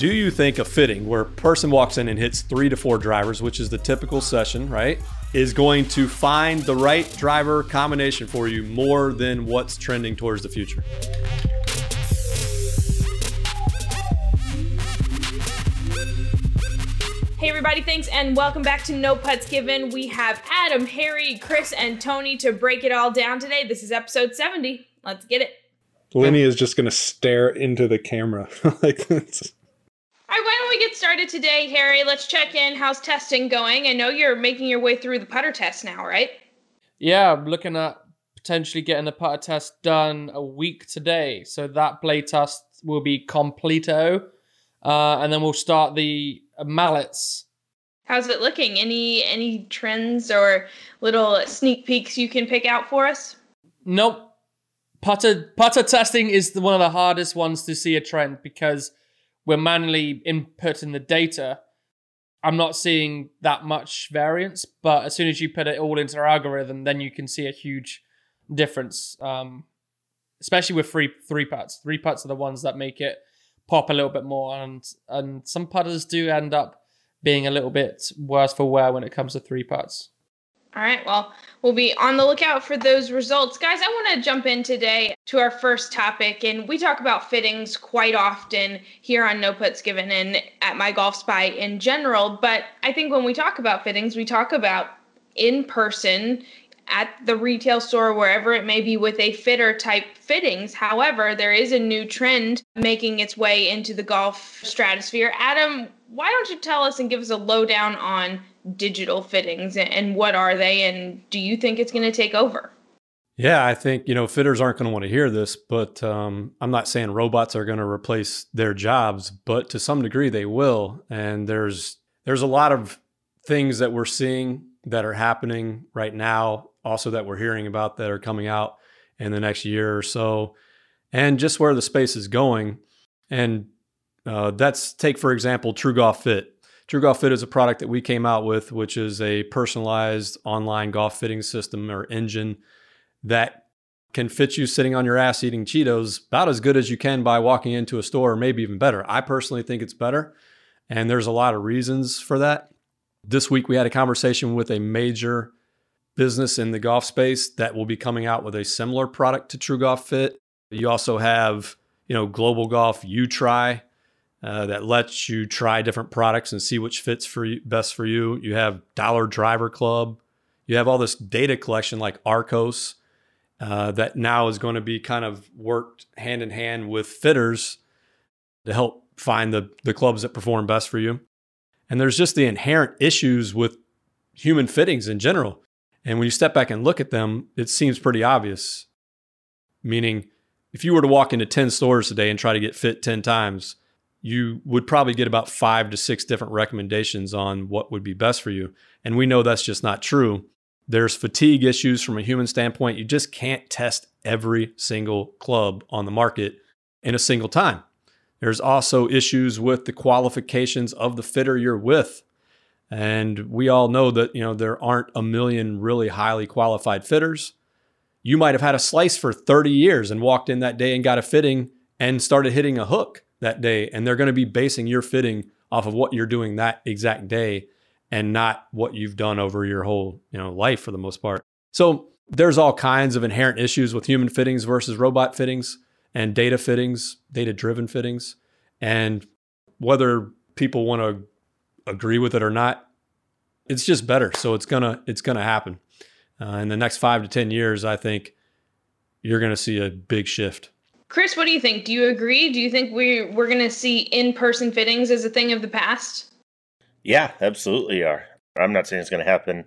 Do you think a fitting where a person walks in and hits three to four drivers, which is the typical session, right, is going to find the right driver combination for you more than what's trending towards the future? Hey, everybody, thanks, and welcome back to No Putts Given. We have Adam, Harry, Chris, and Tony to break it all down today. This is episode 70. Let's get it. Lenny is just going to stare into the camera like this. All right, why don't we get started today, Harry? Let's check in. How's testing going? I know you're making your way through the putter test now, right? Yeah, I'm looking at potentially getting the putter test done a week today. So that play test will be completo. Uh, and then we'll start the mallets. How's it looking? Any any trends or little sneak peeks you can pick out for us? Nope. Putter putter testing is the, one of the hardest ones to see a trend because we're manually inputting the data. I'm not seeing that much variance, but as soon as you put it all into our algorithm, then you can see a huge difference. Um, especially with three three putts. Three putts are the ones that make it pop a little bit more, and and some putters do end up being a little bit worse for wear when it comes to three putts. All right, well, we'll be on the lookout for those results. Guys, I want to jump in today to our first topic, and we talk about fittings quite often here on No Putts Given and at My Golf Spy in general. But I think when we talk about fittings, we talk about in person at the retail store, wherever it may be, with a fitter type fittings. However, there is a new trend making its way into the golf stratosphere. Adam, why don't you tell us and give us a lowdown on digital fittings and what are they, and do you think it's going to take over? Yeah, I think you know fitters aren't going to want to hear this, but um, I'm not saying robots are going to replace their jobs, but to some degree they will. And there's there's a lot of things that we're seeing that are happening right now also that we're hearing about that are coming out in the next year or so, and just where the space is going. And uh, that's take for example True Golf Fit. True Golf Fit is a product that we came out with, which is a personalized online golf fitting system or engine that can fit you sitting on your ass eating Cheetos about as good as you can by walking into a store, or maybe even better. I personally think it's better, and there's a lot of reasons for that. This week we had a conversation with a major business in the golf space that will be coming out with a similar product to True Golf Fit. You also have, you know, Global Golf UTry uh, that lets you try different products and see which fits for you, best for you. You have Dollar Driver Club. You have all this data collection like Arccos uh, that now is going to be kind of worked hand in hand with fitters to help find the the clubs that perform best for you. And there's just the inherent issues with human fittings in general. And when you step back and look at them, it seems pretty obvious. Meaning, if you were to walk into 10 stores today and try to get fit 10 times, you would probably get about five to six different recommendations on what would be best for you. And we know that's just not true. There's fatigue issues from a human standpoint. You just can't test every single club on the market in a single time. There's also issues with the qualifications of the fitter you're with. And we all know that, you know, there aren't a million really highly qualified fitters. You might have had a slice for 30 years and walked in that day and got a fitting and started hitting a hook that day. And they're going to be basing your fitting off of what you're doing that exact day and not what you've done over your whole, you know, life for the most part. So there's all kinds of inherent issues with human fittings versus robot fittings and data fittings, data driven fittings. And whether people want to agree with it or not, it's just better. So it's gonna it's gonna happen. Uh, in the next five to ten years, I think you're gonna see a big shift. Chris, what do you think? Do you agree? Do you think we we're gonna see in person fittings as a thing of the past? Yeah, absolutely are. I'm not saying it's going to happen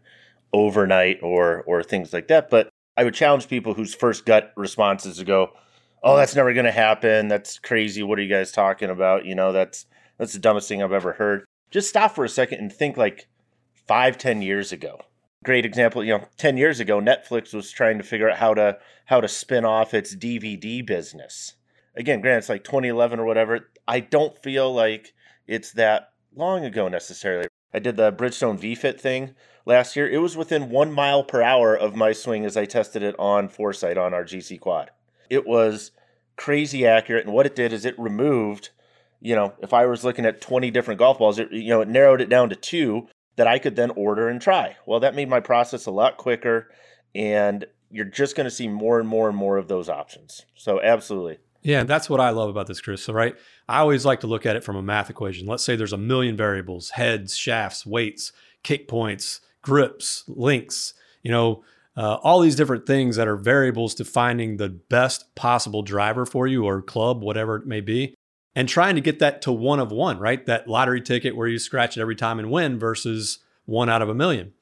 overnight or or things like that, but I would challenge people whose first gut response is to go, "Oh, that's never going to happen. That's crazy. What are you guys talking about? You know, that's that's the dumbest thing I've ever heard." just stop for a second and think like five, ten years ago. Great example, you know, ten years ago, Netflix was trying to figure out how to how to spin off its DVD business. Again, granted, it's like 2011 or whatever. I don't feel like it's that long ago necessarily. I did the Bridgestone VFit thing last year. It was within one mile per hour of my swing as I tested it on Foresight on our GCQuad. It was crazy accurate, and what it did is it removed you know, if I was looking at 20 different golf balls, it, you know, it narrowed it down to two that I could then order and try. Well, that made my process a lot quicker and you're just going to see more and more and more of those options. So, absolutely. Yeah, and that's what I love about this, Chris. So, right, I always like to look at it from a math equation. Let's say there's a million variables: heads, shafts, weights, kick points, grips, links. You know, uh, all these different things that are variables to finding the best possible driver for you or club, whatever it may be, and trying to get that to one of one. Right, that lottery ticket where you scratch it every time and win versus one out of a million.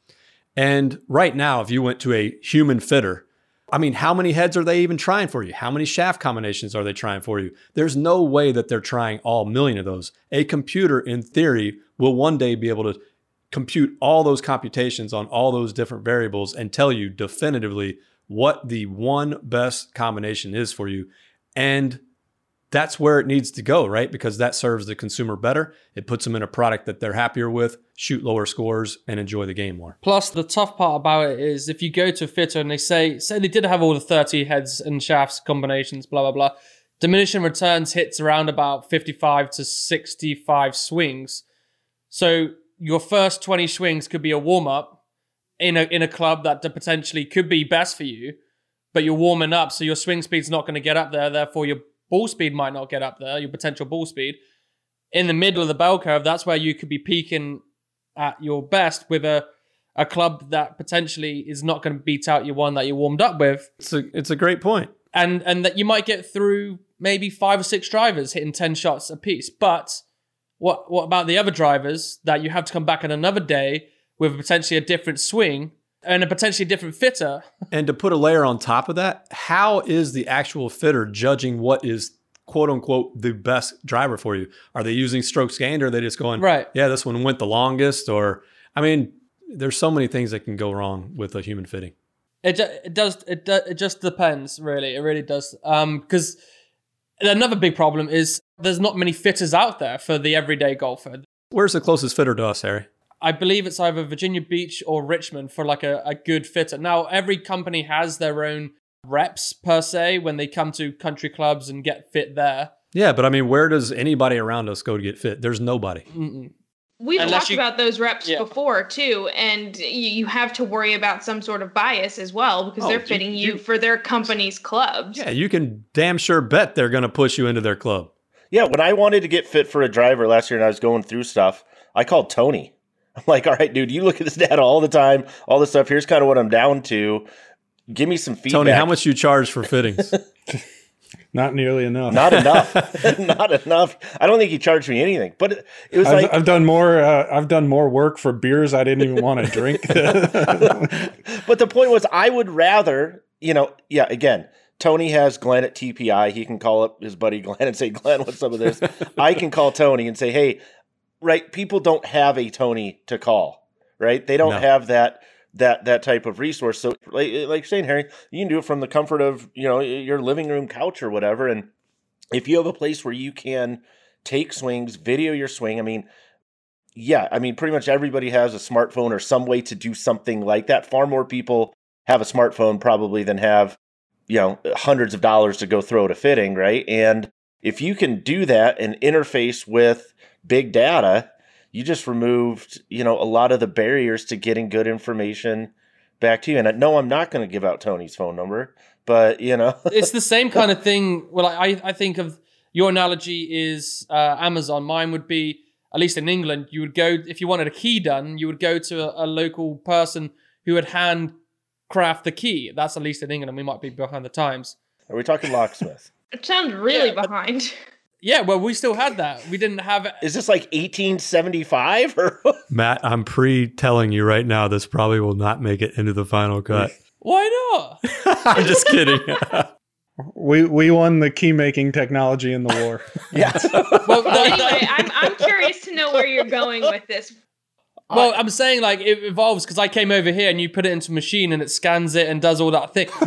And right now, if you went to a human fitter I mean, how many heads are they even trying for you? How many shaft combinations are they trying for you? There's no way that they're trying all million of those. A computer, in theory, will one day be able to compute all those computations on all those different variables and tell you definitively what the one best combination is for you. And that's where it needs to go, right? Because that serves the consumer better. It puts them in a product that they're happier with, shoot lower scores, and enjoy the game more. Plus, the tough part about it is if you go to a fitter and they say, say they did have all the 30 heads and shafts combinations, blah, blah, blah, diminishing returns hits around about 55 to 65 swings. So your first 20 swings could be a warm up in a, in a club that potentially could be best for you, but you're warming up, so your swing speed's not going to get up there. Therefore, your ball speed might not get up there, your potential ball speed. In the middle of the bell curve, that's where you could be peaking at your best with a a club that potentially is not going to beat out your one that you warmed up with. It's a it's a great point. And and that you might get through maybe five or six drivers hitting 10 shots a piece. But what what about the other drivers that you have to come back on another day with potentially a different swing and a potentially different fitter. And to put a layer on top of that, how is the actual fitter judging what is quote unquote the best driver for you? Are they using stroke gained or are they just going, right? Yeah, this one went the longest. Or, I mean, there's so many things that can go wrong with a human fitting. It, it does it do- it just depends really it really does um because another big problem is there's not many fitters out there for the everyday golfer where's the closest fitter to us harry I believe it's either Virginia Beach or Richmond for like a, a good fitter. Now, every company has their own reps per se when they come to country clubs and get fit there. Yeah, but I mean, where does anybody around us go to get fit? There's nobody. Mm-mm. We've Unless talked you, about those reps yeah. before too, and you have to worry about some sort of bias as well because oh, they're fitting you, you, for their company's clubs. Yeah, you can damn sure bet they're going to push you into their club. Yeah, when I wanted to get fit for a driver last year and I was going through stuff, I called Tony I'm like, all right, dude, you look at this data all the time, all this stuff. Here's kind of what I'm down to. Give me some feedback. Tony, how much you charge for fittings? Not nearly enough. Not enough. Not enough. I don't think he charged me anything. But it, it was I've, like I've done more. Uh, I've done more work for beers I didn't even want to drink. but the point was, I would rather, you know, yeah. Again, Tony has Glenn at TPI. He can call up his buddy Glenn and say, "Glenn, what's some of this?" I can call Tony and say, "Hey, right people don't have a tony to call right? They don't no. have that that that type of resource. So like, like saying harry you can do it from the comfort of you know your living room couch or whatever. And if you have a place where you can take swings video your swing i mean yeah i mean pretty much everybody has a smartphone or some way to do something like that. Far more people have a smartphone probably than have you know hundreds of dollars to go throw at a fitting right? And if you can do that and interface with big data, you just removed, you know, a lot of the barriers to getting good information back to you. And I, no, I'm not going to give out Tony's phone number, but you know, it's the same kind of thing. Well, I I think of your analogy is uh, Amazon. Mine would be at least in England. You would go if you wanted a key done, you would go to a, a local person who would hand craft the key. That's at least in England. We might be behind the times. Are we talking locksmith? It sounds really yeah, behind. Yeah, well, we still had that. We didn't have. Is this like 1875 or? Matt, I'm pre-telling you right now. This probably will not make it into the final cut. Why not? I'm just kidding. we we won the key making technology in the war. yeah. well, anyway, I'm I'm curious to know where you're going with this. Well, I'm saying like it evolves because I came over here and you put it into a machine and it scans it and does all that thing.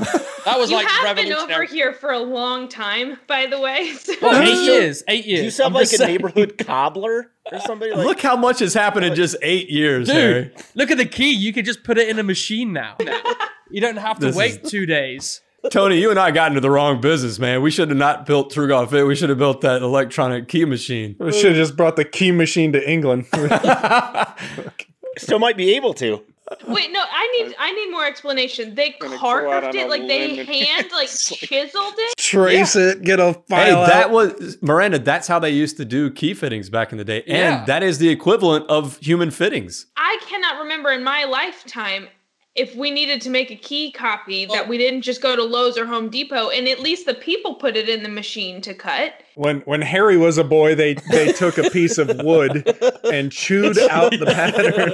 That was you like have been over here for a long time, by the way. So. Well, eight years, eight years. Do you sound I'm like a saying. neighborhood cobbler or somebody? Like- look how much has happened in just eight years, dude. Harry. Look at the key. You could just put it in a machine now. you don't have to this wait is... two days. Tony, you and I got into the wrong business, man. We should have not built True Golf Fit. We should have built that electronic key machine. We should have just brought the key machine to England. Still might be able to. Wait, no, I need I need more explanation. They Gonna go out carved it, like they hand like chiseled it. Trace it, get a Hey, file that out. was Miranda. That's how they used to do key fittings back in the day, and Yeah. that is the equivalent of human fittings. I cannot remember in my lifetime if we needed to make a key copy that we didn't just go to Lowe's or Home Depot and at least the people put it in the machine to cut. when when Harry was a boy, they they took a piece of wood and chewed out the pattern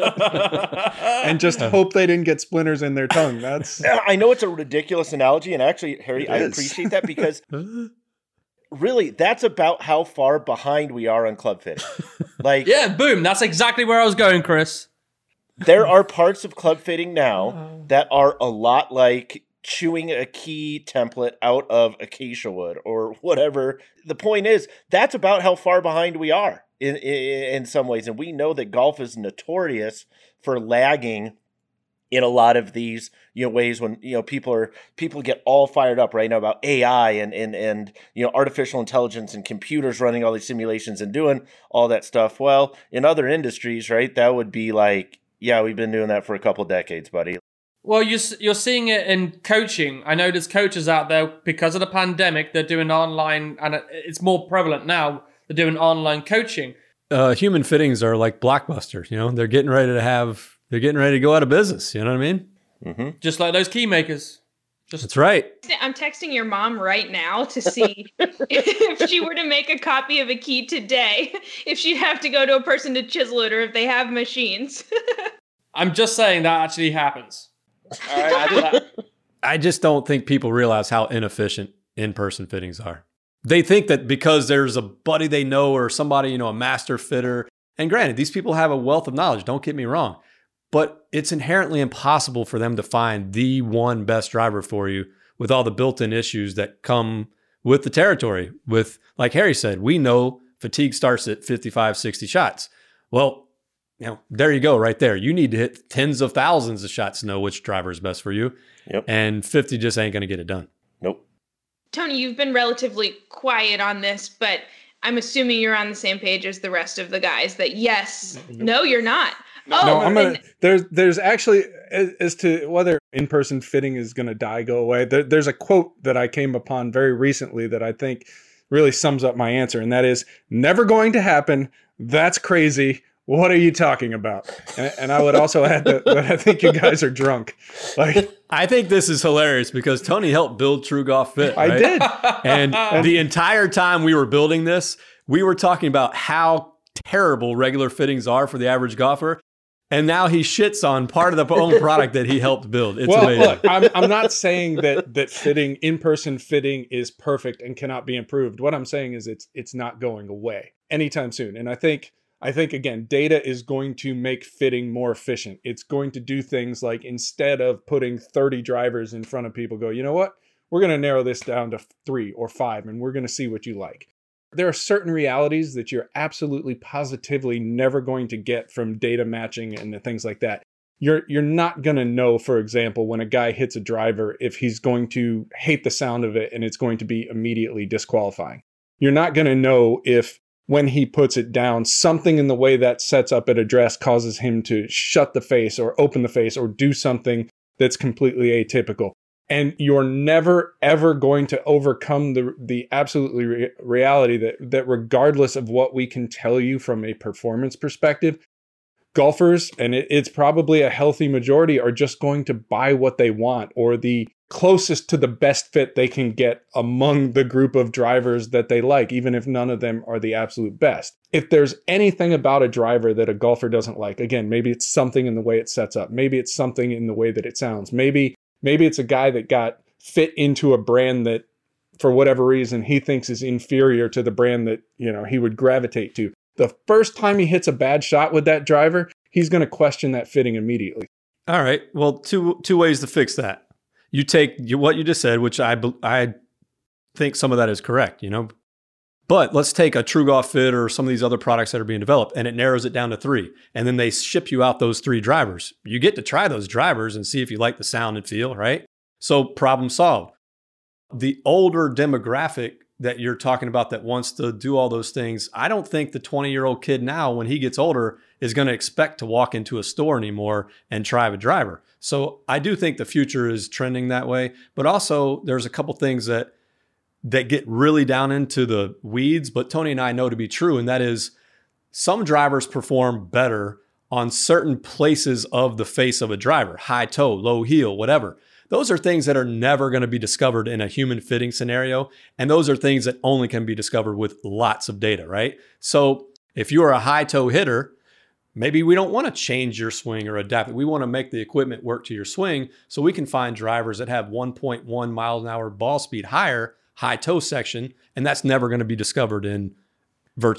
and just hope they didn't get splinters in their tongue. That's I know it's a ridiculous analogy, and actually, Harry, I appreciate that because really, that's about how far behind we are on club fitting. Like, Yeah, boom. That's exactly where I was going, Chris. There are parts of club fitting now uh-huh. that are a lot like chewing a key template out of acacia wood or whatever. The point is, that's about how far behind we are in, in, in some ways. And we know that golf is notorious for lagging in a lot of these you know ways when you know people are people get all fired up right now about AI and and and you know artificial intelligence and computers running all these simulations and doing all that stuff. Well, in other industries, right, that would be like, yeah, we've been doing that for a couple decades, buddy. Well, you're, you're seeing it in coaching. I know there's coaches out there because of the pandemic, they're doing online, and it's more prevalent now. They're doing online coaching. Uh, human fittings are like blockbusters. You know, they're getting ready to have. They're getting ready to go out of business. You know what I mean? Mm-hmm. just like those key makers. Just That's right. I'm texting your mom right now to see if she were to make a copy of a key today, if she'd have to go to a person to chisel it or if they have machines. I'm just saying that actually happens. All right, I did that. I just don't think people realize how inefficient in-person fittings are. They think that because there's a buddy they know or somebody, you know, a master fitter. And granted, these people have a wealth of knowledge, don't get me wrong. But it's inherently impossible for them to find the one best driver for you with all the built-in issues that come with the territory. With like Harry said, we know fatigue starts at 55, 60 shots. Well, you know, there you go, right there. You need to hit tens of thousands of shots to know which driver is best for you. Yep. And 50 just ain't going to get it done. Nope. Tony, you've been relatively quiet on this, but I'm assuming you're on the same page as the rest of the guys that yes, no, you're not. Oh, no, I'm gonna. There's there's actually as, as to whether in-person fitting is going to die go away. There, there's a quote that I came upon very recently that I think really sums up my answer, and that is never going to happen. That's crazy. What are you talking about? And, and I would also add that, that I think you guys are drunk. Like I think this is hilarious because Tony helped build True Golf Fit. I right? did. And the entire time we were building this, we were talking about how terrible regular fittings are for the average golfer. And now he shits on part of the own product that he helped build. It's well, amazing. look, I'm, I'm not saying that that fitting in-person fitting is perfect and cannot be improved. What I'm saying is it's it's not going away anytime soon. And I think I think again, data is going to make fitting more efficient. It's going to do things like instead of putting 30 drivers in front of people, go, you know what? We're going to narrow this down to three or five, and we're going to see what you like. There are certain realities that you're absolutely positively never going to get from data matching and things like that. You're you're not going to know for example when a guy hits a driver if he's going to hate the sound of it and it's going to be immediately disqualifying. You're not going to know if when he puts it down something in the way that sets up at address causes him to shut the face or open the face or do something that's completely atypical and you're never ever going to overcome the the absolutely re- reality that that regardless of what we can tell you from a performance perspective golfers and it, it's probably a healthy majority are just going to buy what they want or the closest to the best fit they can get among the group of drivers that they like even if none of them are the absolute best. If there's anything about a driver that a golfer doesn't like again maybe it's something in the way it sets up maybe it's something in the way that it sounds maybe maybe it's a guy that got fit into a brand that for whatever reason he thinks is inferior to the brand that you know he would gravitate to the first time he hits a bad shot with that driver he's going to question that fitting immediately All right. Well, two two ways to fix that. You take what you just said, which I I think some of that is correct. You know, but let's take a True Golf Fit or some of these other products that are being developed, and it narrows it down to three, and then they ship you out those three drivers. You get to try those drivers and see if you like the sound and feel. Right. So problem solved. The older demographic that you're talking about that wants to do all those things, I don't think the 20 year old kid now, when he gets older, is going to expect to walk into a store anymore and try a driver. So I do think the future is trending that way. But also, there's a couple things that that get really down into the weeds, but Tony and I know to be true, and that is some drivers perform better on certain places of the face of a driver, high toe, low heel, whatever. Those are things that are never going to be discovered in a human fitting scenario. And those are things that only can be discovered with lots of data, right? So if you are a high toe hitter, maybe we don't want to change your swing or adapt it. We want to make the equipment work to your swing so we can find drivers that have 1.1 miles an hour ball speed higher, high toe section, and that's never going to be discovered in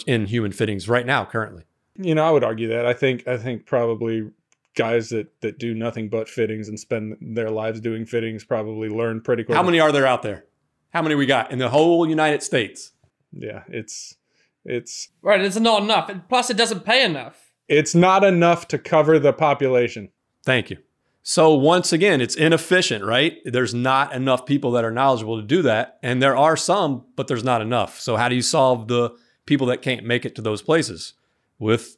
in human fittings right now currently. You know, I would argue that. I think I think probably guys that that do nothing but fittings and spend their lives doing fittings probably learn pretty quick. How many are there out there? How many we got in the whole United States? Yeah, it's it's right. It's not enough. Plus, it doesn't pay enough. It's not enough to cover the population. Thank you. So once again, it's inefficient, right? There's not enough people that are knowledgeable to do that, and there are some, but there's not enough. So how do you solve the people that can't make it to those places with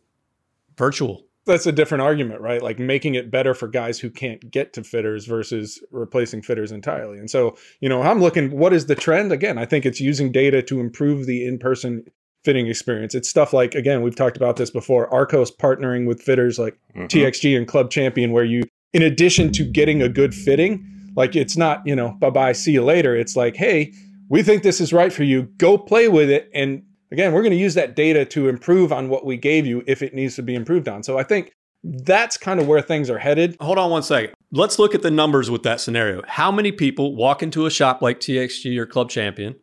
virtual? that's a different argument, right? Like making it better for guys who can't get to fitters versus replacing fitters entirely. And so, you know, I'm looking, what is the trend? Again, I think it's using data to improve the in person fitting experience. It's stuff like, again, we've talked about this before, Arccos partnering with fitters like mm-hmm. TXG and Club Champion, where you, in addition to getting a good fitting, like it's not, you know, bye bye, see you later. It's like, hey, we think this is right for you. Go play with it and again, we're going to use that data to improve on what we gave you if it needs to be improved on. So I think that's kind of where things are headed. Hold on one second. Let's look at the numbers with that scenario. How many people walk into a shop like TXG or Club Champion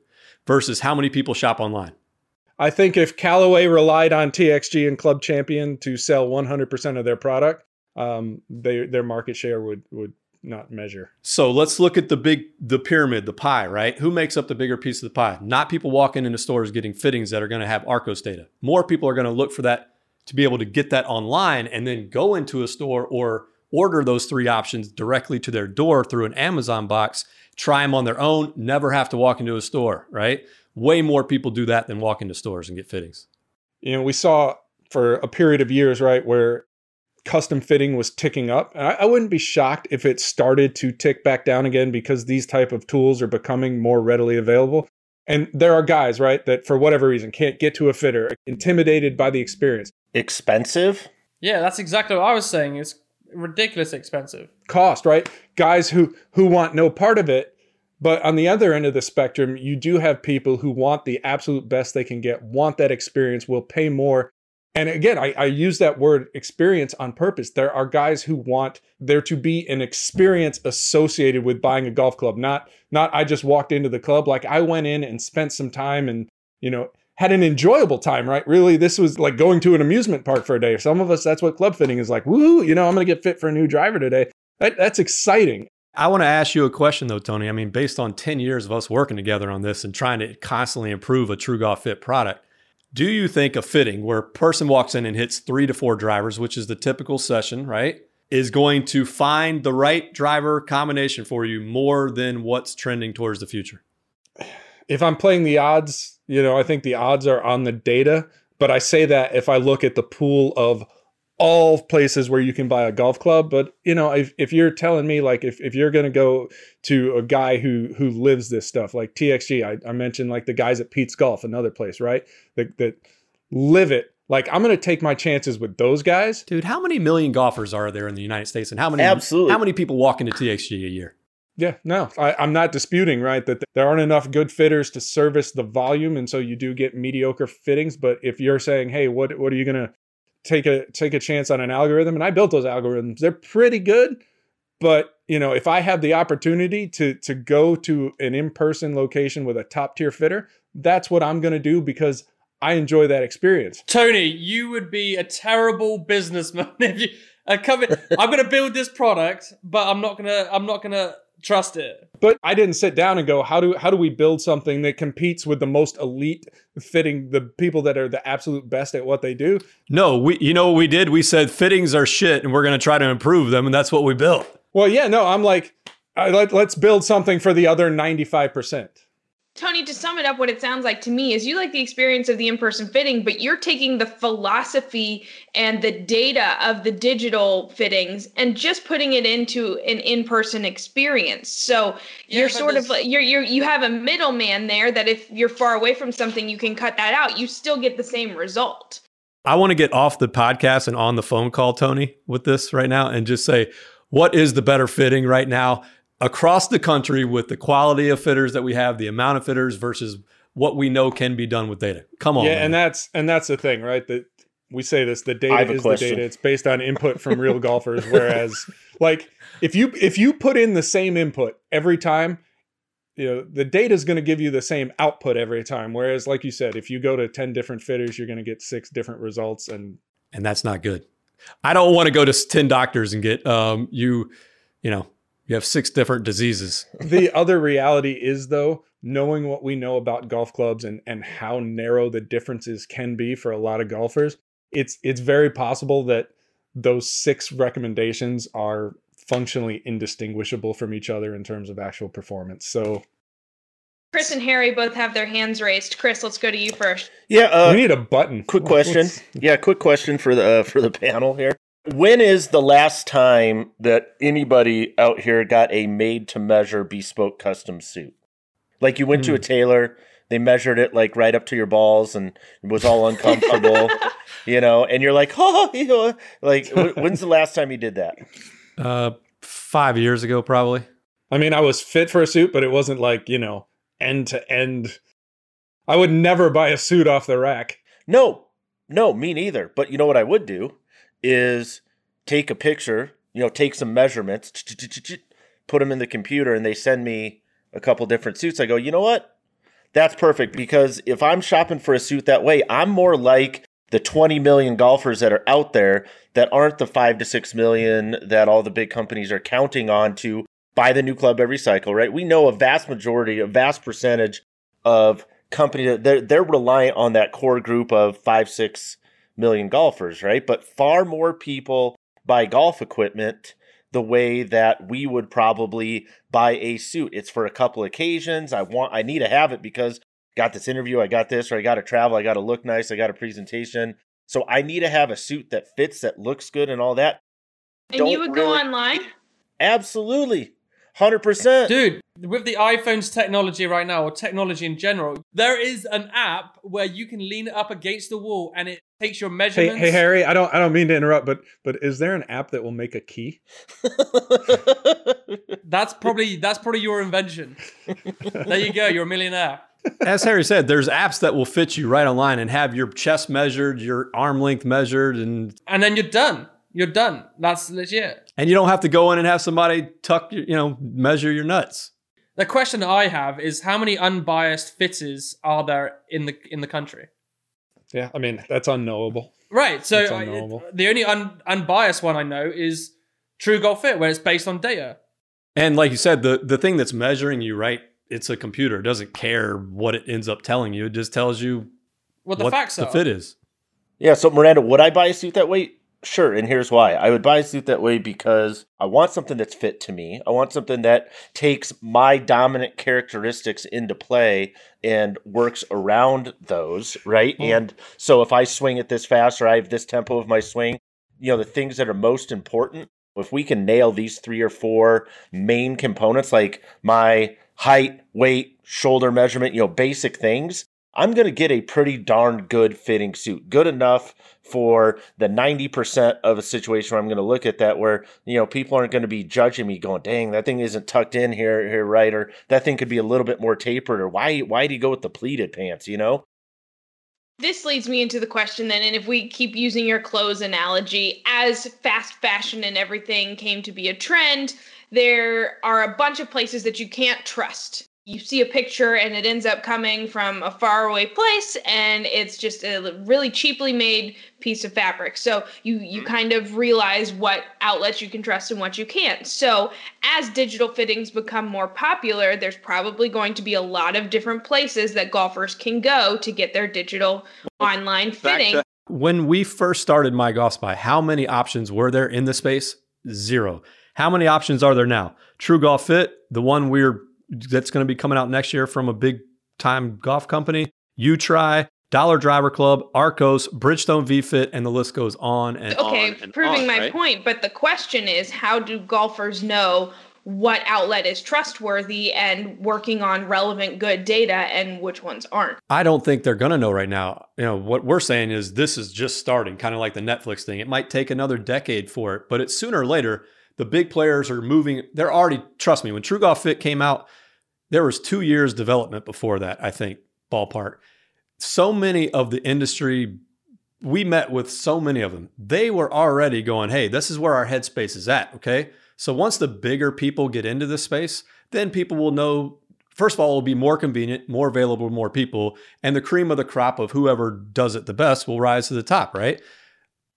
versus how many people shop online? I think if Callaway relied on TXG and Club Champion to sell 100% of their product, um, they, their market share would would not measure. So let's look at the big the pyramid, the pie, right? Who makes up the bigger piece of the pie? Not people walking into stores getting fittings that are going to have Arccos data. More people are going to look for that to be able to get that online and then go into a store or order those three options directly to their door through an Amazon box, try them on their own, never have to walk into a store, right? Way more people do that than walk into stores and get fittings. You know, we saw for a period of years, right, where custom fitting was ticking up. I, I, wouldn't be shocked if it started to tick back down again because these type of tools are becoming more readily available. And there are guys, right, that for whatever reason can't get to a fitter, intimidated by the experience. Expensive? Yeah, that's exactly what I was saying. It's ridiculous expensive. Cost, right? Guys who who want no part of it. But on the other end of the spectrum, you do have people who want the absolute best they can get, want that experience, will pay more and again, I, I, use that word experience on purpose. There are guys who want there to be an experience associated with buying a golf club, not not I just walked into the club. Like I went in and spent some time and you know had an enjoyable time, right? Really, this was like going to an amusement park for a day. Some of us, that's what club fitting is like. Woo, you know, I'm going to get fit for a new driver today. That, that's exciting. I want to ask you a question though, Tony. I mean, based on 10 years of us working together on this and trying to constantly improve a True Golf Fit product do you think a fitting where a person walks in and hits three to four drivers, which is the typical session, right, is going to find the right driver combination for you more than what's trending towards the future? If I'm playing the odds, you know, I think the odds are on the data. But I say that if I look at the pool of all places where you can buy a golf club but you know if, if you're telling me like if, if you're going to go to a guy who who lives this stuff like txg I, I mentioned like the guys at pete's golf another place right? That, that live it. Like i'm going to take my chances with those guys. Dude how many million golfers are there in the united states and how many absolutely. how many people walk into txg a year? Yeah, no, I, am not disputing, right, that there aren't enough good fitters to service the volume, and so you do get mediocre fittings. But if you're saying, hey, what what are you gonna take a take a chance on an algorithm and I built those algorithms. They're pretty good, but you know, if I have the opportunity to to go to an in-person location with a top tier fitter, that's what I'm going to do because I enjoy that experience. Tony, you would be a terrible businessman if you uh, come in, I'm going to build this product, but I'm not going to I'm not going to trust it. But I didn't sit down and go, how do how do we build something that competes with the most elite fitting the people that are the absolute best at what they do? No, we you know what we did? We said fittings are shit and we're going to try to improve them and that's what we built. Well, yeah, no, I'm like I, let, let's build something for the other 95%. Tony, to sum it up, what it sounds like to me is you like the experience of the in person fitting, but you're taking the philosophy and the data of the digital fittings and just putting it into an in person experience. So Yeah, you're but sort of like, you're, you're, you have a middleman there that if you're far away from something, you can cut that out. You still get the same result. I want to get off the podcast and on the phone call, Tony, with this right now and just say, what is the better fitting right now across the country with the quality of fitters that we have, the amount of fitters versus what we know can be done with data? Come on. yeah, man. and that's and that's the thing, right? That we say this: the data is question. the data. It's based on input from real golfers. Whereas, like, if you if you put in the same input every time, you know the data is going to give you the same output every time. Whereas, like you said, if you go to ten different fitters, you're going to get six different results. And and that's not good. I don't want to go to 10 doctors and get um you, you know, you have six different diseases. the other reality is, though, knowing what we know about golf clubs and and how narrow the differences can be for a lot of golfers, it's it's very possible that those six recommendations are functionally indistinguishable from each other in terms of actual performance. So Chris and Harry both have their hands raised. Chris, let's go to you first. Yeah. Uh, we need a button. quick question. Yeah, quick question for the uh, for the panel here. When is the last time that anybody out here got a made to measure bespoke custom suit? Like you went to a tailor, they measured it like right up to your balls and it was all uncomfortable, you know, and you're like, "Oh, you know, like wh- when's the last time you did that?" Uh 5 years ago probably. I mean, I was fit for a suit, but it wasn't like you know end to end. I would never buy a suit off the rack. No, no, me neither. But you know what I would do is take a picture, you know, take some measurements, put them in the computer, and they send me a couple different suits. I go, you know what? That's perfect because if I'm shopping for a suit that way, I'm more like the 20 million golfers that are out there that aren't the five to six million that all the big companies are counting on to buy the new club every cycle, right? We know a vast majority, a vast percentage of companies they're they're reliant on that core group of five, six million golfers, right? But far more people buy golf equipment the way that we would probably buy a suit. It's for a couple occasions. I want I need to have it because got this interview, I got this, or I got to travel, I got to look nice, I got a presentation. So I need to have a suit that fits, that looks good, and all that. And Don't you would go online? Absolutely, hundred percent. Dude, with the iPhone's technology right now, or technology in general, there is an app where you can lean it up against the wall and it takes your Hey, hey, Harry, I don't, I don't mean to interrupt, but, but is there an app that will make a key? That's probably that's probably your invention. there you go, you're a millionaire. As Harry said, there's apps that will fit you right online and have your chest measured, your arm length measured and And then you're done. You're done. That's legit. and you don't have to go in and have somebody tuck your, you know, measure your nuts. The question I have is how many unbiased fitters are there in the in the country? Yeah, I mean that's unknowable. Right. So That's I- unknowable. the only un, unbiased one I know is True Golf Fit, where it's based on data. And like you said, the the thing that's measuring you, right? It's a computer. It doesn't care what it ends up telling you. It just tells you What the what facts the are. fit is. Yeah, so Miranda, would I buy a suit that way? Sure, and here's why. I would buy a suit that way because I want something that's fit to me. I want something that takes my dominant characteristics into play and works around those, right? Hmm. And so if I swing it this fast or I have this tempo of my swing, you know, the things that are most important, if we can nail these three or four main components like my height, weight, shoulder measurement, you know, basic things, I'm going to get a pretty darn good fitting suit. Good enough for the 90% of a situation where I'm going to look at that where, you know, people aren't going to be judging me going, dang, that thing isn't tucked in here, here, right? Or that thing could be a little bit more tapered or why, why do you go with the pleated pants, you know? This leads me into the question then, and if we keep using your clothes analogy, as fast fashion and everything came to be a trend, there are a bunch of places that you can't trust. You see a picture and it ends up coming from a faraway place, and it's just a really cheaply made piece of fabric. So you you mm-hmm. kind of realize what outlets you can trust and what you can't. So as digital fittings become more popular, there's probably going to be a lot of different places that golfers can go to get their digital online fitting. to- When we first started My Golf Spy, how many options were there in the space? Zero. How many options are there now? True Golf Fit, the one we're that's going to be coming out next year from a big time golf company. UTry Dollar Driver Club, Arccos, Bridgestone VFit, and the list goes on and Okay, on and proving on, my right? point, but the question is how do golfers know what outlet is trustworthy and working on relevant good data and which ones aren't? I don't think they're going to know right now. You know, what we're saying is this is just starting, kind of like the Netflix thing. It might take another decade for it, but it's sooner or later. The big players are moving. They're already, trust me, when True Golf Fit came out, there was two years development before that, I think, ballpark. So many of the industry, we met with so many of them. They were already going, hey, this is where our headspace is at. Okay. So once the bigger people get into this space, then people will know first of all, it'll be more convenient, more available to more people, and the cream of the crop of whoever does it the best will rise to the top, right?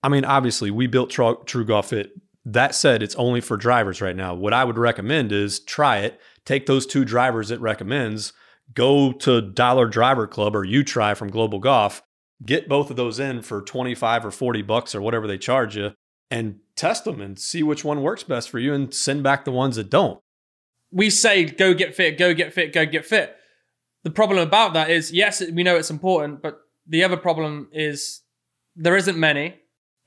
I mean, obviously, we built True Golf Fit. That said, it's only for drivers right now. What I would recommend is try it, take those two drivers it recommends, go to Dollar Driver Club or UTry from Global Golf, get both of those in for 25 or 40 bucks or whatever they charge you, and test them and see which one works best for you and send back the ones that don't. we say go get fit, go get fit, go get fit. The problem about that is, yes, we know it's important, but the other problem is there isn't many.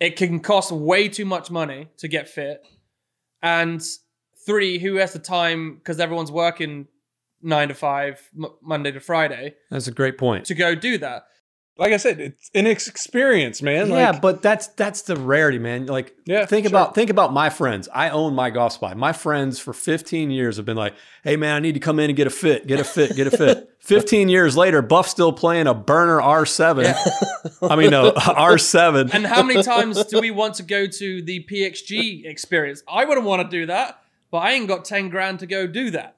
It can cost way too much money to get fit. And three, who has the time because everyone's working nine to five, m- Monday to Friday, That's a great point. to go do that? Like I said, it's an experience, man. yeah, Like, but that's that's the rarity, man. Like, Yeah, think sure. about think about my friends. I own my golf spot. My friends for 15 years have been like, "Hey, man, I need to come in and get a fit, get a fit, get a fit." 15 years later, Buff's still playing a burner R7. I mean, no R7. And how many times do we want to go to the PXG experience? I wouldn't want to do that, but I ain't got 10 grand to go do that.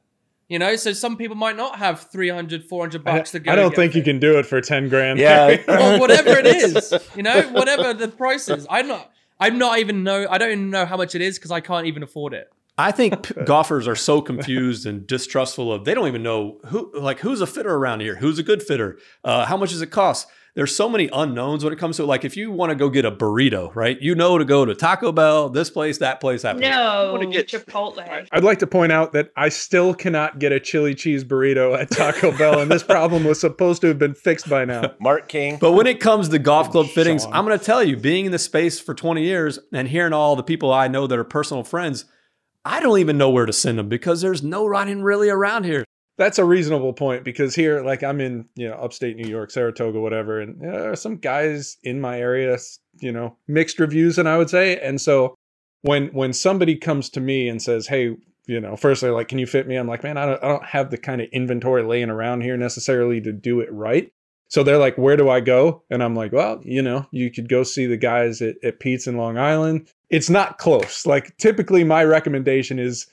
You know, so some people might not have 300, 400 I, bucks to go. I don't get think you fit. can do it for 10 grand. Yeah. Well, whatever it is, you know, whatever the price is. I'm not, I'm not even know, I don't even know how much it is because I can't even afford it. I think golfers are so confused and distrustful of they don't even know who like who's a fitter around here, who's a good fitter, uh, how much does it cost. There's so many unknowns when it comes to like if you want to go get a burrito, right? You know to go to Taco Bell, this place, that place, that place. No, wanna get- Chipotle. I'd like to point out that I still cannot get a chili cheese burrito at Taco Bell, and this problem was supposed to have been fixed by now. Mark King. But when it comes to golf oh, club fittings, Sean. I'm going to tell you, being in the space for 20 years and hearing all the people I know that are personal friends, I don't even know where to send them because there's no running really around here. That's a reasonable point because here, like I'm in, you know, upstate New York, Saratoga, whatever, and there are some guys in my area, you know, mixed reviews, and I would say, and so when when somebody comes to me and says, "Hey," you know, first they're like, "Can you fit me?" I'm like, "Man, I don't, I don't have the kind of inventory laying around here necessarily to do it right." So they're like, "Where do I go?" And I'm like, "Well, you know, you could go see the guys at, at Pete's in Long Island. It's not close. Like typically, my recommendation is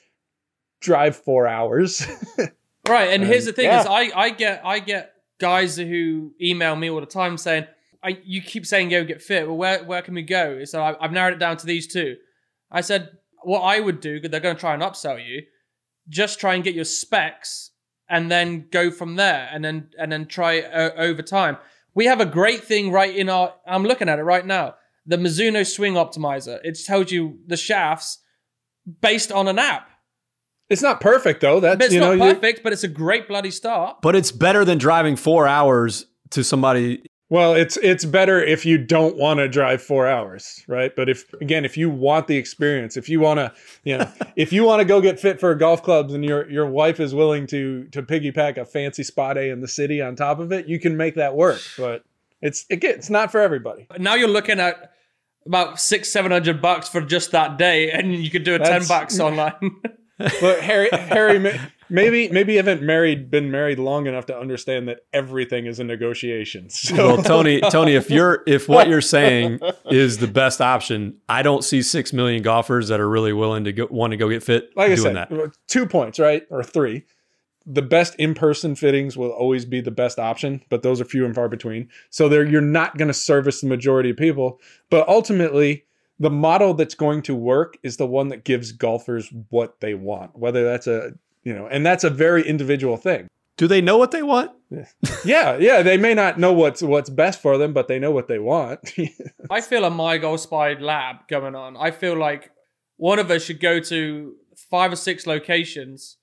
drive four hours." Right, and here's the thing: yeah. is I I get I get guys who email me all the time saying, "I you keep saying go get fit. Well, where where can we go?" So I, I've narrowed it down to these two. I said what I would do because they're going to try and upsell you. Just try and get your specs, and then go from there, and then and then try uh, over time. We have a great thing right in our. I'm looking at it right now. The Mizuno Swing Optimizer. It tells you the shafts based on an app. It's not perfect though. That's But it's you know not you- perfect, but it's a great bloody start. But it's better than driving four hours to somebody. well, it's it's better if you don't want to drive four hours, right? But if again, if you want the experience, if you want to, you know, if you want to go get fit for golf clubs and your your wife is willing to to piggyback a fancy spa day in the city on top of it, you can make that work. But it's again, it's not for everybody. now you're looking at about six, seven hundred bucks for just that day, and you could do a ten bucks online. But Harry, Harry, maybe maybe you haven't married been married long enough to understand that everything is a negotiation. So Well, Tony, Tony, if you're if what you're saying is the best option, I don't see six million golfers that are really willing to go want to go get fit like I doing said, that. two points, right? Or three. The best in-person fittings will always be the best option, but those are few and far between. So there you're not going to service the majority of people, but ultimately the model that's going to work is the one that gives golfers what they want. Whether that's a, you know, and that's a very individual thing. Do they know what they want? Yeah, yeah, they may not know what's what's best for them, but they know what they want. I feel a My Golf Spy lab going on. I feel like one of us should go to five or six locations.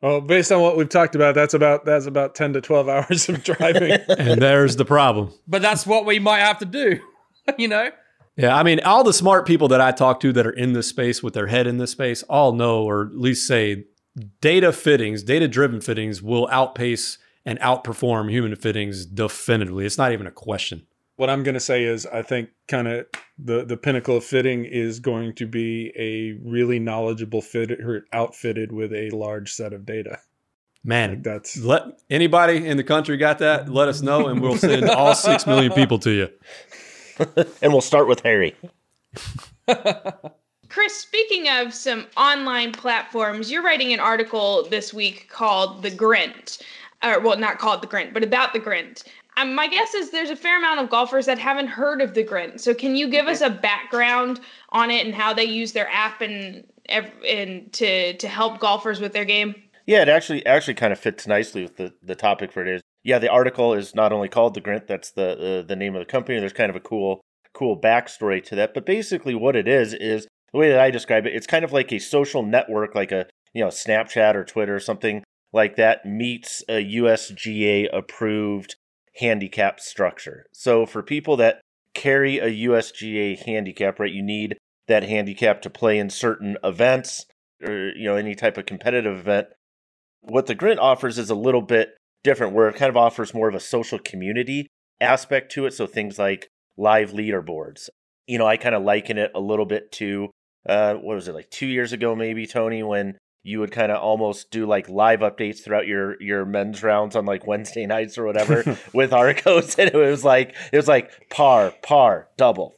Well, based on what we've talked about, that's about that's about ten to twelve hours of driving. and there's the problem. But that's what we might have to do, you know? Yeah, I mean, all the smart people that I talk to that are in this space with their head in this space all know, or at least say, data fittings, data driven fittings will outpace and outperform human fittings definitively. It's not even a question. what I'm going to say is, I think kind of the the pinnacle of fitting is going to be a really knowledgeable fitter outfitted with a large set of data. Man, Like that's let anybody in the country got that? Let us know, and we'll send all six million people to you. and we'll start with Harry. Chris, speaking of some online platforms, you're writing an article this week called The Grint. Or, well, not called The Grint, but about The Grint. Um, my guess is there's a fair amount of golfers that haven't heard of The Grint. So, can you give us a background on it and how they use their app and, and to, to help golfers with their game? Yeah, it actually actually kind of fits nicely with the, the topic for is. Yeah, the article is not only called the Grint, that's the the name of the company. There's kind of a cool cool backstory to that, but basically what it is is the way that I describe it. It's kind of like a social network, like a you know Snapchat or Twitter or something like that meets a USGA approved handicap structure. So for people that carry a USGA handicap, right, you need that handicap to play in certain events or you know any type of competitive event what the Grint offers is a little bit different, where it kind of offers more of a social community aspect to it. So things like live leaderboards. You know, I kind of liken it a little bit to uh, what was it like two years ago, maybe Tony, when you would kind of almost do like live updates throughout your your men's rounds on like Wednesday nights or whatever with Arccos, and it was like it was like par, par, double,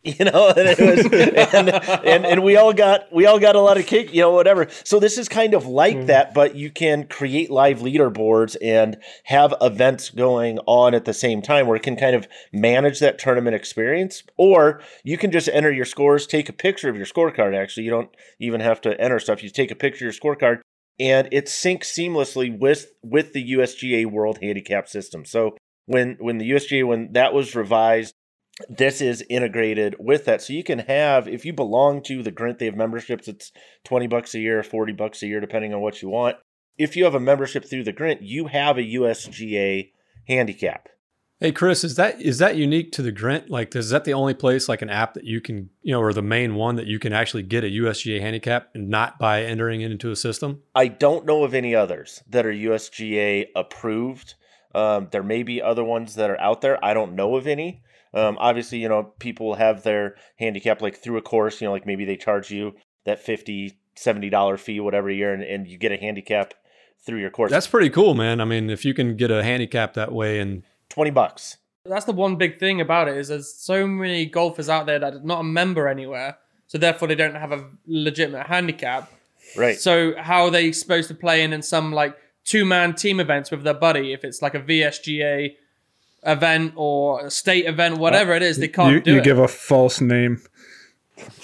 you know and it was and, and and we all got we all got a lot of kick you know whatever. So this is kind of like Mhm. that but you can create live leaderboards and have events going on at the same time where it can kind of manage that tournament experience or you can just enter your scores take a picture of your scorecard actually. You don't even have to enter stuff. You take a picture of your scorecard and it syncs seamlessly with with the USGA World Handicap System. So when when the USGA when that was revised this is integrated with that. So you can have if you belong to the grint they have memberships it's 20 bucks a year 40 bucks a year depending on what you want. If you have a membership through the grint you have a usga handicap. Hey Chris, is that is that unique to the Grint? Like, is that the only place like an app that you can, you know, or the main one that you can actually get a USGA handicap and not by entering it into a system? i don't know of any others that are usga approved. Um, there may be other ones that are out there. I don't know of any um, obviously you know people have their handicap like through a course you know like maybe they charge you that 50 70 dollar fee whatever a year and, and you get a handicap through your course That's pretty cool, man. I mean, if you can get a handicap that way and 20 bucks That's the one big thing about it is there's so many golfers out there that are not a member anywhere, so therefore they don't have a legitimate handicap. right So how are they supposed to play in in some like two man team events with their buddy if it's like a VSGA event or a state event, whatever it is, they can't you, do you it. give a false name.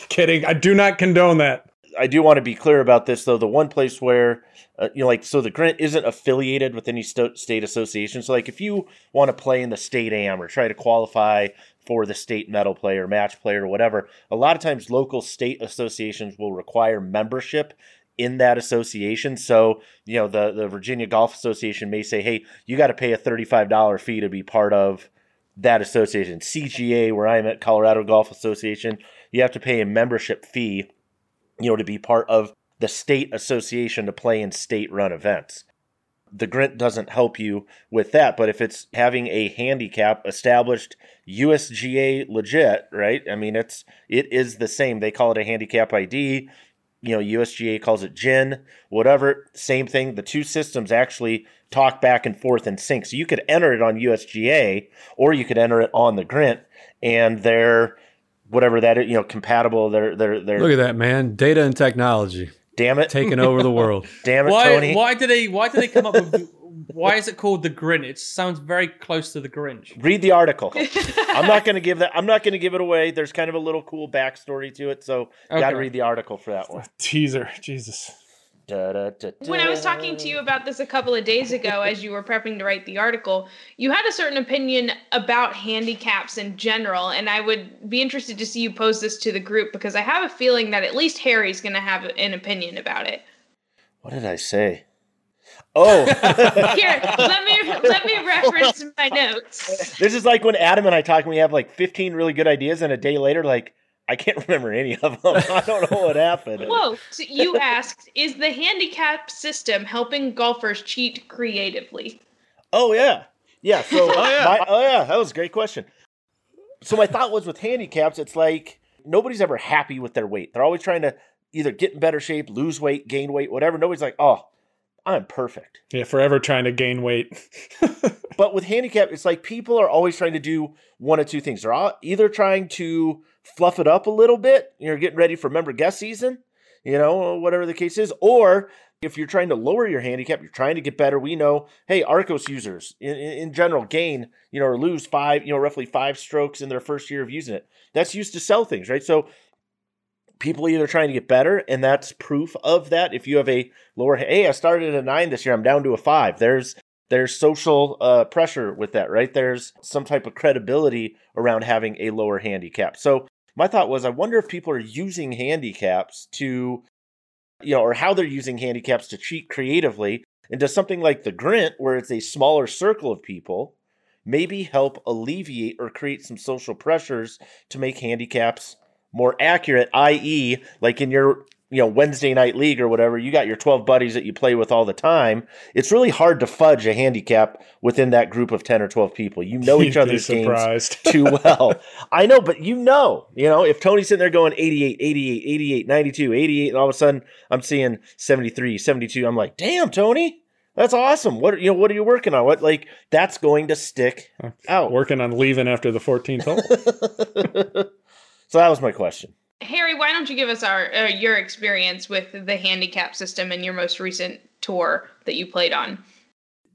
Kidding. I do not condone that. I do want to be clear about this, though. The one place where, uh, you know, like, so the grint isn't affiliated with any sto- state association. So, like, if you want to play in the state AM or try to qualify for the state medal play or match play or whatever, a lot of times local state associations will require membership in that association. So, you know, the, the Virginia Golf Association may say, hey, you got to pay a $35 fee to be part of that association. CGA, where I'm at, Colorado Golf Association, you have to pay a membership fee you know, to be part of the state association to play in state run events. The Grint doesn't help you with that, but if it's having a handicap established USGA legit, right? I mean, it's it is the same. They call it a handicap ID. You know, USGA calls it GHIN, whatever. Same thing. The two systems actually talk back and forth in sync. So you could enter it on USGA or you could enter it on the Grint, and they're whatever that is, you know, compatible. They're they're they're look at that, man. Data and technology Damn it! taking over the world. Damn it, why Tony! why did they why did they come up with why is it called the Grint? It sounds very close to the Grinch. Read the article. I'm not going to give that. I'm not going to give it away. There's kind of a little cool backstory to it, so you got to read the article for that one. Teaser. Jesus. Da, da, da, When I was talking to you about this a couple of days ago, as you were prepping to write the article, you had a certain opinion about handicaps in general, and I would be interested to see you pose this to the group because I have a feeling that at least Harry's going to have an opinion about it. What did I say? Oh, Here, let me let me reference my notes. this is like when Adam and I talk and we have like 15 really good ideas, and a day later, like, I can't remember any of them. I don't know what happened. Quote, you asked, is the handicap system helping golfers cheat creatively? Oh yeah, yeah. So Oh, yeah. my- oh yeah, that was a great question. So my thought was with handicaps, it's like nobody's ever happy with their weight. They're always trying to either get in better shape, lose weight, gain weight, whatever. Nobody's like, oh, I'm perfect. Yeah, forever trying to gain weight. But with handicap, it's like people are always trying to do one of two things. They're all either trying to fluff it up a little bit, you're getting ready for member guest season, you know, whatever the case is, or if you're trying to lower your handicap, you're trying to get better. We know, hey, Arccos users in, in in general gain, you know, or lose five, you know, roughly five strokes in their first year of using it. That's used to sell things, right? So people either trying to get better, and that's proof of that. If you have a lower, hey, I started at a nine this year, I'm down to a five. There's there's social uh, pressure with that, right? There's some type of credibility around having a lower handicap. So my thought was, I wonder if people are using handicaps to, you know, or how they're using handicaps to cheat creatively. And does something like the Grint, where it's a smaller circle of people, maybe help alleviate or create some social pressures to make handicaps more accurate, i.e., like in your you know Wednesday night league or whatever, you got your 12 buddies that you play with all the time. It's really hard to fudge a handicap within that group of 10 or 12 people. You know each other's games too well. I know, but you know, you know, if Tony's sitting there going 88, 88, 88, 92, 88, and all of a sudden I'm seeing 73, 72, I'm like, damn, Tony, that's awesome. What, you know, what are you working on? What, like, that's going to stick out. Working on leaving after the 14th hole. so that was my question. Harry, why don't you give us our uh, your experience with the handicap system in your most recent tour that you played on?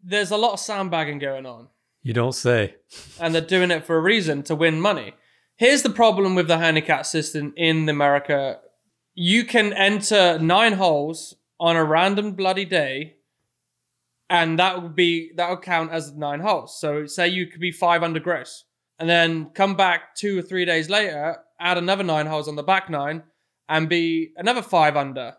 There's a lot of sandbagging going on. You don't say. and they're doing it for a reason to win money. Here's the problem with the handicap system in America. You can enter nine holes on a random bloody day, and that would be that would count as nine holes. So say you could be five under gross, and then come back two or three days later, add another nine holes on the back nine, and be another five under.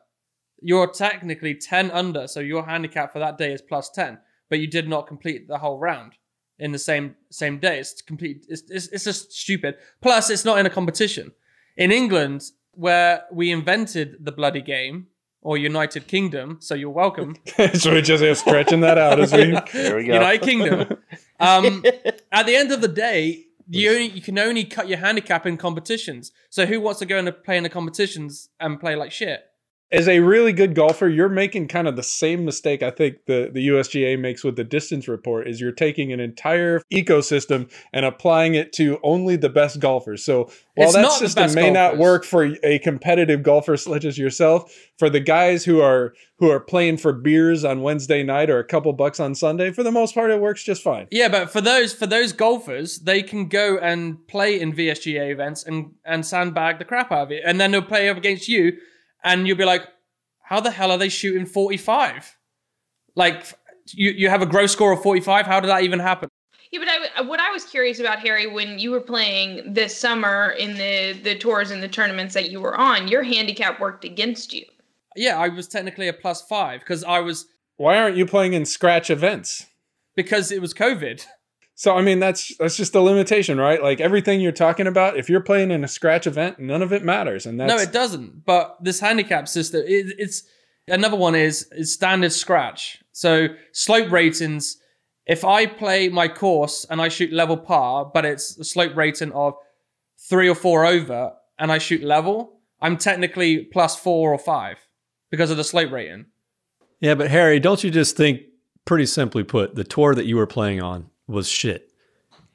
You're technically ten under, so your handicap for that day is plus ten, but you did not complete the whole round in the same same day. It's complete. It's, it's it's just stupid. Plus, it's not in a competition. In England, where we invented the bloody game, or United Kingdom, so you're welcome. so we're just stretching that out as we. There we go. United Kingdom. Um, at the end of the day, you only you can only cut your handicap in competitions. So who wants to go and play in the competitions and play like shit? As a really good golfer, you're making kind of the same mistake I think the, the USGA makes with the distance report is you're taking an entire ecosystem and applying it to only the best golfers. So while It's that system may not work for a competitive golfer such as yourself, for the guys who are who are playing for beers on Wednesday night or a couple bucks on Sunday, for the most part it works just fine. Yeah, but for those for those golfers, they can go and play in VSGA events and and sandbag the crap out of it, and then they'll play up against you, and you'll be like, "How the hell are they shooting forty five? Like, you you have a gross score of forty five. How did that even happen? Yeah, but I, uh, what I was curious about, Harry, when you were playing this summer in the the tours and the tournaments that you were on, your handicap worked against you. Yeah, I was technically a plus five because I was Why aren't you playing in scratch events? because it was COVID. So I mean that's that's just the limitation, right? Like everything you're talking about, if you're playing in a scratch event, none of it matters, and that's no, it doesn't. But this handicap system, it, it's another one is is standard scratch. So slope ratings. If I play my course and I shoot level par, but it's a slope rating of three or four over, and I shoot level, I'm technically plus four or five because of the slope rating. Yeah, but Harry, don't you just think, pretty simply put, the tour that you were playing on was shit?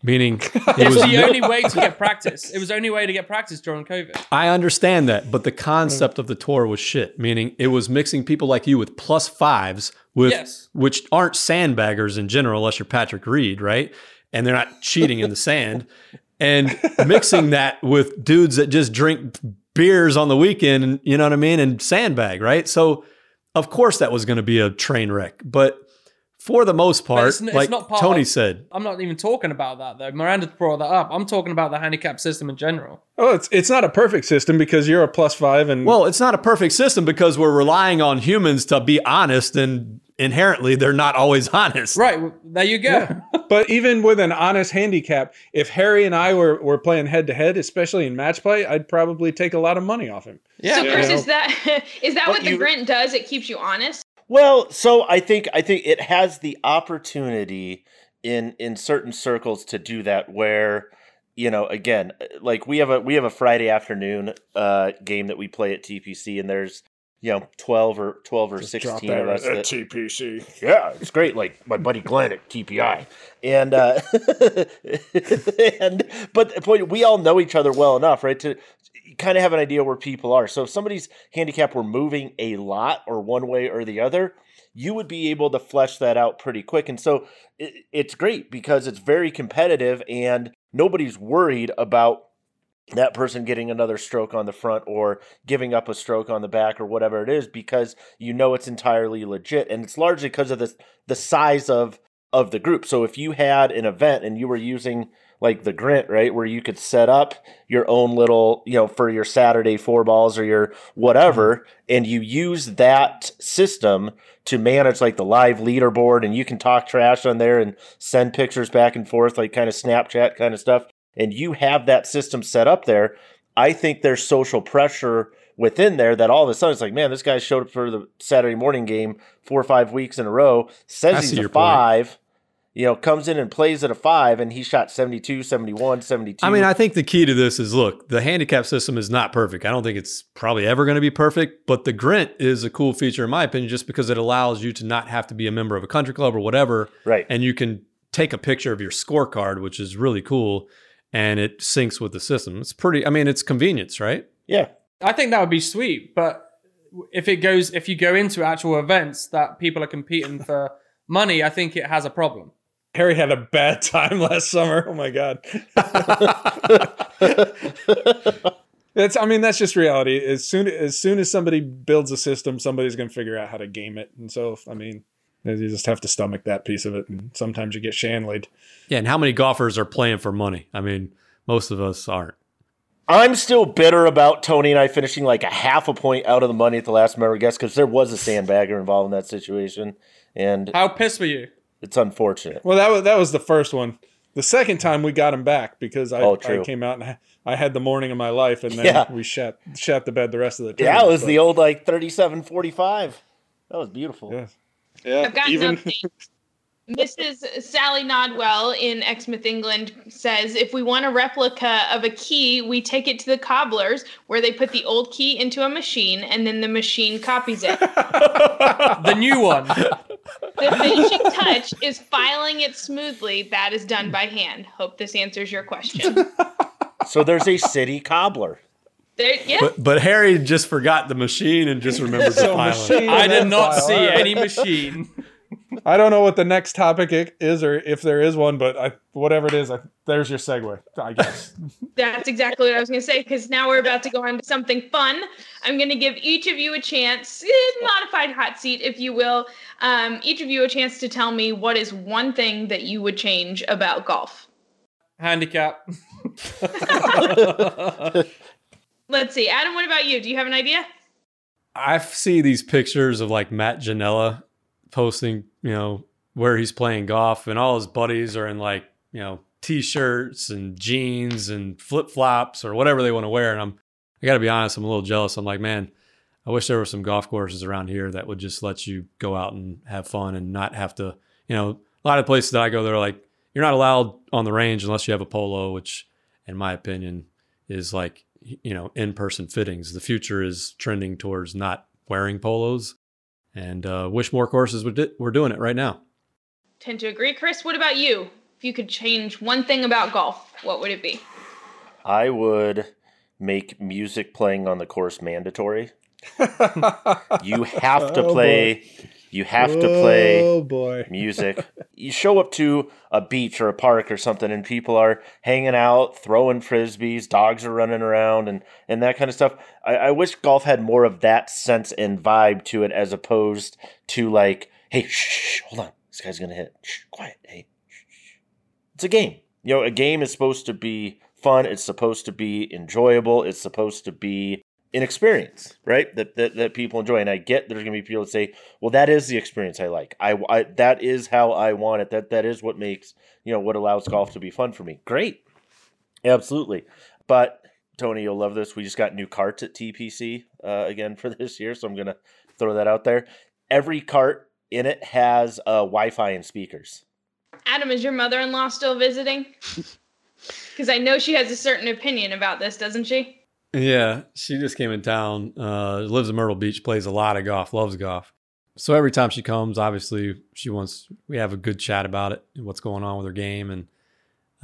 Meaning, it It was was the no- only way to get practice. It was the only way to get practice during COVID. I understand that, but the concept of the tour was shit. Meaning, it was mixing people like you with plus fives with Yes. which aren't sandbaggers in general, unless you're Patrick Reed, right? And they're not cheating in the sand, and mixing that with dudes that just drink beers on the weekend, you know what I mean, and sandbag, right? So of course that was going to be a train wreck. But for the most part, it's n- it's like not part Tony of- said, I'm not even talking about that though. Miranda brought that up. I'm talking about the handicap system in general. Oh, it's it's not a perfect system because you're a plus five and well, it's not a perfect system because we're relying on humans to be honest, and inherently they're not always honest. Right, there you go. Yeah. but even with an honest handicap, if Harry and I were, were playing head to head, especially in match play, I'd probably take a lot of money off him. Yeah. so Chris, Yeah. is that is that But what the you- Grint does? It keeps you honest. Well, so I think I think it has the opportunity in in certain circles to do that where you know again like we have a we have a Friday afternoon uh game that we play at TPC and there's you know 12 or 12 or 16 of us that, TPC. yeah, it's great. Like my buddy Glenn at TPI, and uh, and but the point we all know each other well enough, right, to kind of have an idea where people are. So if somebody's handicap were moving a lot or one way or the other, you would be able to flesh that out pretty quick. And so it, it's great because it's very competitive and nobody's worried about that person getting another stroke on the front or giving up a stroke on the back or whatever it is because you know it's entirely legit and it's largely because of the the size of of the group. So if you had an event and you were using like the Grint, right, where you could set up your own little, you know, for your Saturday four balls or your whatever, mm-hmm. and you use that system to manage like the live leaderboard and you can talk trash on there and send pictures back and forth, like kind of Snapchat kind of stuff, and you have that system set up there, I think there's social pressure within there that all of a sudden it's like, man, this guy showed up for the Saturday morning game four or five weeks in a row, says I he's a your point. five, you know, comes in and plays at a five, and he shot 72, 71, 72. I mean, I think the key to this is look, the handicap system is not perfect. I don't think it's probably ever going to be perfect, but the Grint is a cool feature, in my opinion, just because it allows you to not have to be a member of a country club or whatever. right. And you can take a picture of your scorecard, which is really cool. And it syncs with the system. It's pretty, I mean, it's convenience, right? Yeah. I think that would be sweet, but if it goes, if you go into actual events that people are competing for money, I think it has a problem. Harry had a bad time last summer. Oh my god. That's I mean that's just reality. As soon as soon as somebody builds a system, somebody's going to figure out how to game it. And so I mean, you just have to stomach that piece of it and sometimes you get shanleyed. Yeah. And how many golfers are playing for money? I mean, most of us aren't. I'm still bitter about Tony and I finishing like a half a point out of the money at the last member guess because there was a sandbagger involved in that situation, and How pissed were you? it's unfortunate. Well, that was that was the first one. The second time we got him back because I, Oh, I came out and I- I had the morning of my life and then Yeah. we shat shat the bed the rest of the time. Yeah, it was the old like 37 45. That was beautiful. Yeah. Yeah, I've got even. Mrs. Sally Nodwell in Exmouth, England says if we want a replica of a key, we take it to the cobblers where they put the old key into a machine and then the machine copies it. The new one. The finishing touch is filing it smoothly. That is done by hand. Hope this answers your question. So there's a city cobbler. There, yeah. But but Harry just forgot the machine and just remembered the So file. machine I did not file. see any machine. I don't know what the next topic is or if there is one, but I, whatever it is, I, there's your segue, I guess. That's exactly what I was going to say because now we're about to go on to something fun. I'm going to give each of you a chance, eh, modified hot seat, if you will. Um, each of you a chance to tell me what is one thing that you would change about golf. Handicap. Let's see. Adam, what about you? Do you have an idea? I see these pictures of like Matt Ginella posting, you know, where he's playing golf and all his buddies are in like, you know, t-shirts and jeans and flip-flops or whatever they want to wear. And I'm, I gotta be honest, I'm a little jealous. I'm like, man, I wish there were some golf courses around here that would just let you go out and have fun and not have to, you know, a lot of places that I go, they're like, you're not allowed on the range unless you have a polo, which in my opinion is like, you know, in-person fittings. The future is trending towards not wearing polos and uh, wish more courses would di- were doing it right now. Tend to agree. Chris, what about you? If you could change one thing about golf, what would it be? I would make music playing on the course mandatory. You have to Oh, play You have to play Oh boy. music. you show up to a beach or a park or something, and people are hanging out, throwing frisbees, dogs are running around, and and that kind of stuff. I, I wish golf had more of that sense and vibe to it, as opposed to like, hey, shh, shh, hold on, this guy's gonna hit. Shh, quiet, hey. Shh. It's a game. You know, a game is supposed to be fun. It's supposed to be enjoyable. It's supposed to be an experience, right? That, that that people enjoy. And I get there's gonna be people that say, "Well, that is the experience I like. I, I that is how I want it. That that is what makes you know what allows golf to be fun for me." Great, absolutely. But Tony, you'll love this. We just got new carts at TPC uh, again for this year, so I'm gonna throw that out there. Every cart in it has uh, Wi-Fi and speakers. Adam, is your mother-in-law still visiting? Because I know she has a certain opinion about this, doesn't she? Yeah, she just came in town. Uh, lives in Myrtle Beach, plays a lot of golf, loves golf. So every time she comes, obviously she wants we have a good chat about it and what's going on with her game. And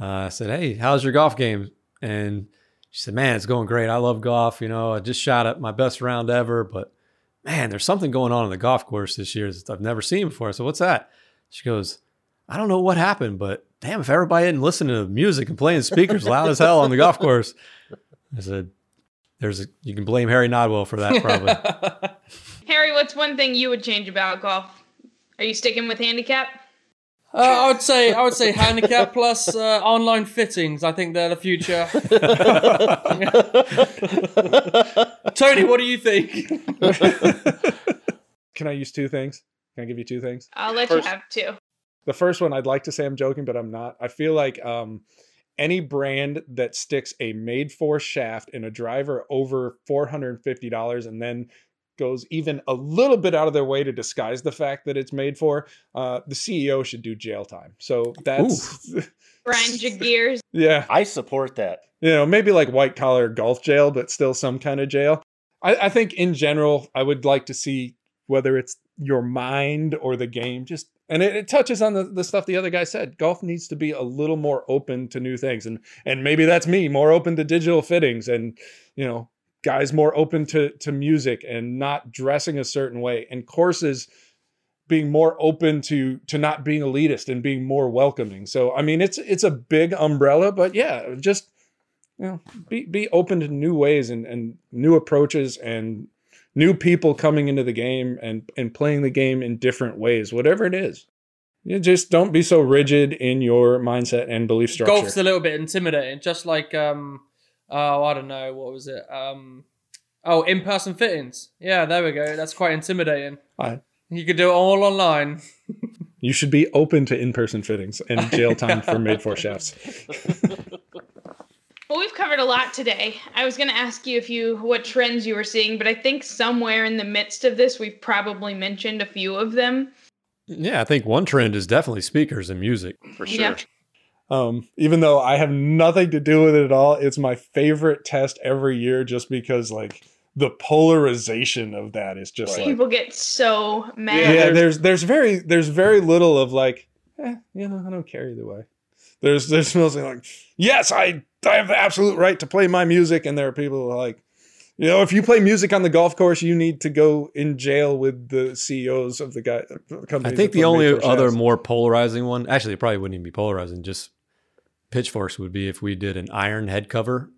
uh, I said, "Hey, how's your golf game?" And she said, "Man, it's going great. I love golf. You know, I just shot at my best round ever, but man, there's something going on in the golf course this year that I've never seen before." So "What's that?" She goes, "I don't know what happened, but damn, if everybody didn't listen to music and playing speakers loud as hell on the golf course." I said, "There's a you can blame Harry Nodwell for that probably." Harry, what's one thing you would change about golf? Are you sticking with handicap? Uh, I would say I would say handicap plus uh, online fittings. I think they're the future. Tony, what do you think? Can I use two things? Can I give you two things? I'll let First- you have two. The first one, I'd like to say I'm joking, but I'm not. I feel like um, any brand that sticks a made for shaft in a driver over $450 and then goes even a little bit out of their way to disguise the fact that it's made for, uh, the CEO should do jail time. So that's, Grind your gears. yeah, I support that. you know, maybe like white collar golf jail, but still some kind of jail. I, I think in general, I would like to see whether it's your mind or the game, just and it, it touches on the, the stuff the other guy said. Golf needs to be a little more open to new things, and and maybe that's me more open to digital fittings, and you know, guys more open to to music and not dressing a certain way, and courses being more open to to not being elitist and being more welcoming. So I mean, it's it's a big umbrella, but yeah, just you know, be be open to new ways and and new approaches and new people coming into the game and and playing the game in different ways, whatever it is. You just don't be so rigid in your mindset and belief structure. Golf's a little bit intimidating, just like um, oh I don't know what was it um, oh in person fittings. Yeah, there we go. That's quite intimidating. Aye. You could do it all online. You should be open to in-person fittings and jail time for made for shafts. Well, we've covered a lot today. I was going to ask you if you what trends you were seeing, but I think somewhere in the midst of this, we've probably mentioned a few of them. yeah, I think one trend is definitely speakers and music. for sure. Yeah. Um, even though I have nothing to do with it at all, it's my favorite test every year just because like the polarization of that is just Right. like People get so mad. yeah, Yeah, there's there's very there's very little of like eh, you know, I don't care either way. There's there's mostly like, yes, I I have the absolute right to play my music, and there are people who are like, you know, if you play music on the golf course, you need to go in jail with the CEOs of the guy. I think the only other shafts. more polarizing one, actually, it probably wouldn't even be polarizing, just pitchforks would be if we did an iron head cover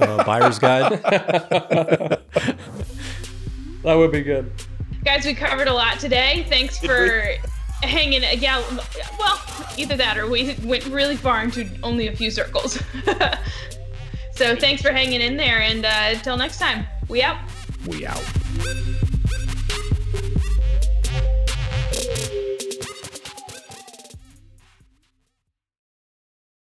uh, buyer's guide. That would be good. Guys, we covered a lot today. Thanks for hanging. Yeah, well, either that or we went really far into only a few circles. so thanks for hanging in there, and uh, until next time, we out. we out.